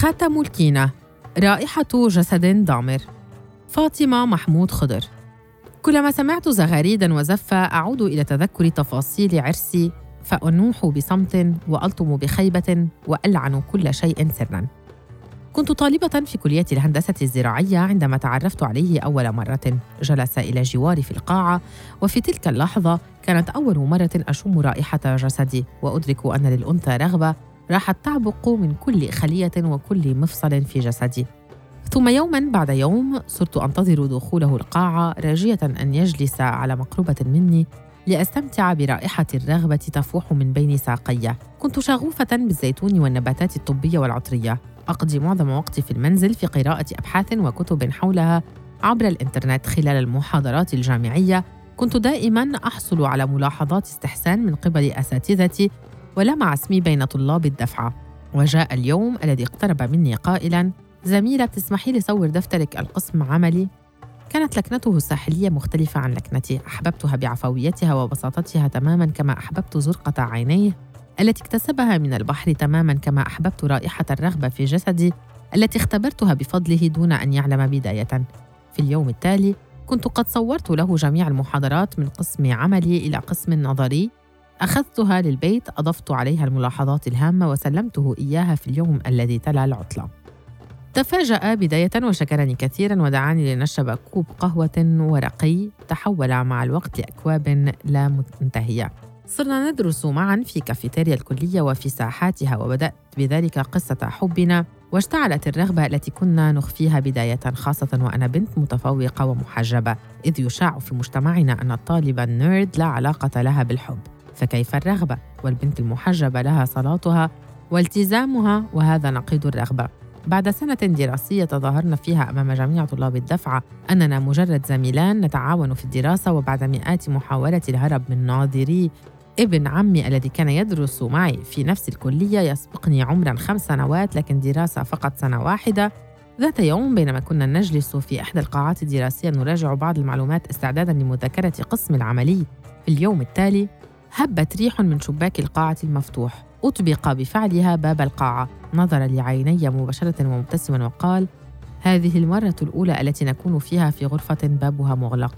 خاتم الكينة رائحة جسد ضامر فاطمة محمود خضر. كلما سمعت زغاريدا وزفة أعود إلى تذكر تفاصيل عرسي فأنوح بصمت وألطم بخيبة وألعن كل شيء سرا. كنت طالبة في كلية الهندسة الزراعية عندما تعرفت عليه أول مرة. جلس إلى جواري في القاعة وفي تلك اللحظة كانت أول مرة أشم رائحة جسدي وأدرك أن للأنثى رغبة راحت تعبق من كل خلية وكل مفصل في جسدي ثم يوما بعد يوم صرت أنتظر دخوله القاعه راجية أن يجلس على مقربة مني لأستمتع برائحة الرغبة تفوح من بين ساقي. كنت شغوفة بالزيتون والنباتات الطبية والعطرية. أقضي معظم وقتي في المنزل في قراءة أبحاث وكتب حولها عبر الإنترنت خلال المحاضرات الجامعية. كنت دائما أحصل على ملاحظات استحسان من قبل أساتذتي ولمع اسمي بين طلاب الدفعة. وجاء اليوم الذي اقترب مني قائلا زميلة بتسمحي لي صور دفترك القسم عملي؟ كانت لكنته الساحلية مختلفة عن لكنتي. أحببتها بعفويتها وبساطتها تماما كما أحببت زرقة عينيه التي اكتسبها من البحر تماما كما أحببت رائحة الرغبة في جسدي التي اختبرتها بفضله دون أن يعلم بداية. في اليوم التالي كنت قد صورت له جميع المحاضرات من قسم عملي إلى قسم نظري أخذتها للبيت أضفت عليها الملاحظات الهامة وسلمته إياها في اليوم الذي تلا العطلة. تفاجأ بداية وشكرني كثيرا ودعاني لنشرب كوب قهوة ورقي. تحول مع الوقت لأكواب لا منتهية. صرنا ندرس معا في كافيتيريا الكلية وفي ساحاتها وبدأت بذلك قصة حبنا واشتعلت الرغبة التي كنا نخفيها بداية خاصة وأنا بنت متفوقة ومحجبة إذ يشاع في مجتمعنا أن الطالبة النيرد لا علاقة لها بالحب. فكيف الرغبة؟ والبنت المحجبة لها صلاتها والتزامها وهذا نقيض الرغبة. بعد سنة دراسية تظاهرنا فيها أمام جميع طلاب الدفعة أننا مجرد زميلان نتعاون في الدراسة وبعد مئات محاولة الهرب من ناظري ابن عمي الذي كان يدرس معي في نفس الكلية يسبقني عمرا خمس سنوات لكن دراسة فقط سنة واحدة. ذات يوم بينما كنا نجلس في إحدى القاعات الدراسية نراجع بعض المعلومات استعدادا لمذاكرة قسم العملي. في اليوم التالي هبت ريح من شباك القاعة المفتوح. أطبق بفعلها باب القاعة. نظر لعيني مباشرة ومبتسما وقال هذه المرة الأولى التي نكون فيها في غرفة بابها مغلق.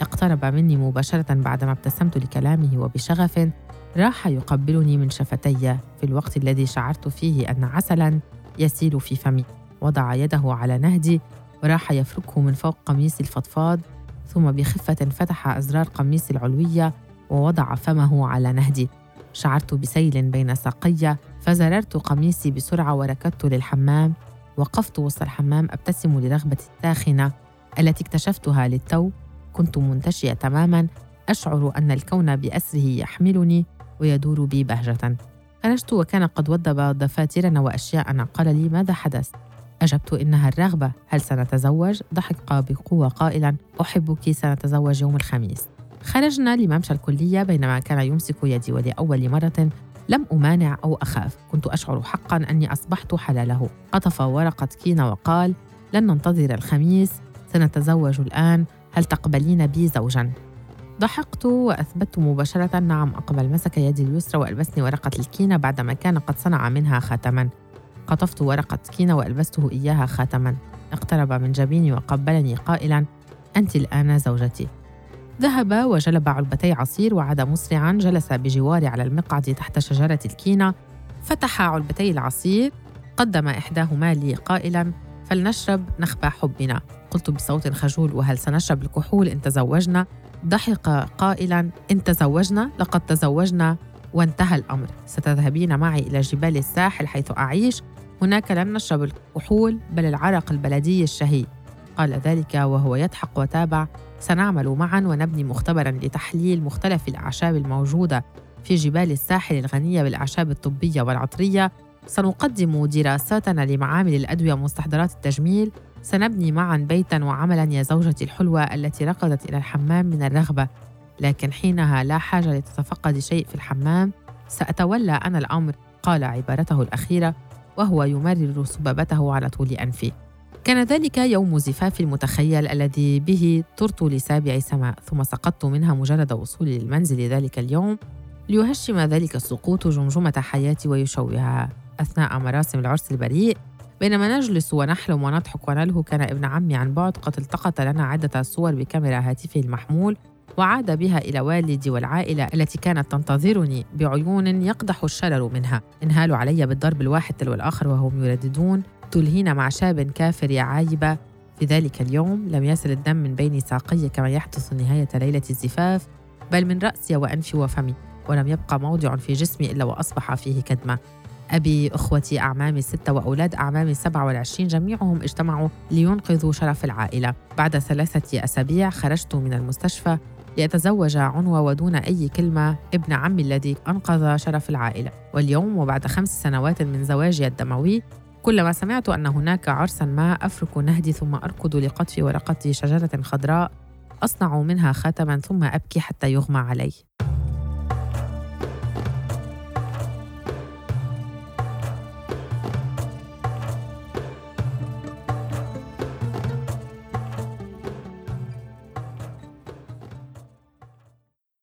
اقترب مني مباشرة بعدما ابتسمت لكلامه وبشغف راح يقبلني من شفتي. في الوقت الذي شعرت فيه أن عسلا يسيل في فمي. وضع يده على نهدي وراح يفركه من فوق قميصي الفضفاض ثم بخفة فتح أزرار قميصي العلوية ووضع فمه على نهدي شعرت بسيل بين ساقي فزررت قميصي بسرعة وركضت للحمام وقفت وسط الحمام أبتسم لرغبتي الساخنة التي اكتشفتها للتو. كنت منتشية تماما. أشعر أن الكون بأسره يحملني ويدور بي بهجة. خرجت وكان قد وضب دفاترنا وأشياءنا قال لي ماذا حدث؟ أجبت إنها الرغبة. هل سنتزوج؟ ضحك بقوة قائلا. أحبك. سنتزوج يوم الخميس. خرجنا لممشى الكلية بينما كان يمسك يدي ولأول مرة لم أمانع أو أخاف. كنت أشعر حقا أني أصبحت حلاله. قطف ورقة كينا وقال لن ننتظر الخميس سنتزوج الآن. هل تقبلين بي زوجا؟ ضحكت وأثبت مباشرة نعم أقبل. مسك يدي اليسرى وألبسني ورقة الكينة بعدما كان قد صنع منها خاتما. قطفت ورقة كينة وألبسته إياها خاتما. اقترب من جبيني وقبلني قائلا أنت الآن زوجتي. ذهب وجلب علبتي عصير وعاد مسرعا جلس بجواري على المقعد تحت شجرة الكينة. فتح علبتي العصير قدم إحداهما لي قائلا فلنشرب نخبى حبنا. قلت بصوت خجول وهل سنشرب الكحول إن تزوجنا؟ ضحك قائلا إن تزوجنا؟ لقد تزوجنا. وانتهى الأمر. ستذهبين معي إلى جبال الساحل حيث أعيش. هناك لن نشرب الكحول بل العرق البلدي الشهي قال ذلك وهو يضحك وتابع سنعمل معا ونبني مختبرا لتحليل مختلف الأعشاب الموجودة في جبال الساحل الغنية بالأعشاب الطبية والعطرية. سنقدم دراساتنا لمعامل الأدوية ومستحضرات التجميل. سنبني معا بيتا وعملا يا زوجتي الحلوة التي ركضت إلى الحمام من الرغبة. لكن حينها لا حاجة لتتفقد شيء في الحمام. سأتولى أنا الأمر قال عبارته الأخيرة وهو يمرر سبابته على طول أنفه. كان ذلك يوم زفاف المتخيل الذي به طرت لسابع سماء ثم سقطت منها مجرد وصولي للمنزل ذلك اليوم ليهشم ذلك السقوط جمجمة حياتي ويشوهها أثناء مراسم العرس البريء. بينما نجلس ونحلم ونضحك ونلهو كان ابن عمي عن بعد قد التقط لنا عدة صور بكاميرا هاتفه المحمول وعاد بها إلى والدي والعائلة التي كانت تنتظرني بعيون يقدح الشرر منها. انهالوا علي بالضرب الواحد تلو الآخر وهم يرددون. تلهين مع شاب كافر يا عايبة. في ذلك اليوم لم يسل الدم من بين ساقي كما يحدث نهاية ليلة الزفاف بل من رأسي وأنفي وفمي ولم يبقى موضع في جسمي إلا وأصبح فيه كدمة. أبي أخوتي أعمامي الستة وأولاد أعمامي السبعة والعشرين جميعهم اجتمعوا لينقذوا شرف العائلة. بعد ثلاثة أسابيع خرجت من المستشفى ليتزوج عنوة ودون أي كلمة ابن عمي الذي أنقذ شرف العائلة. واليوم وبعد خمس سنوات من زواجي الدموي كلما سمعت أن هناك عرسا ما أفرك نهدي ثم أركض لقطف ورقة شجرة خضراء أصنع منها خاتما ثم أبكي حتى يغمى علي.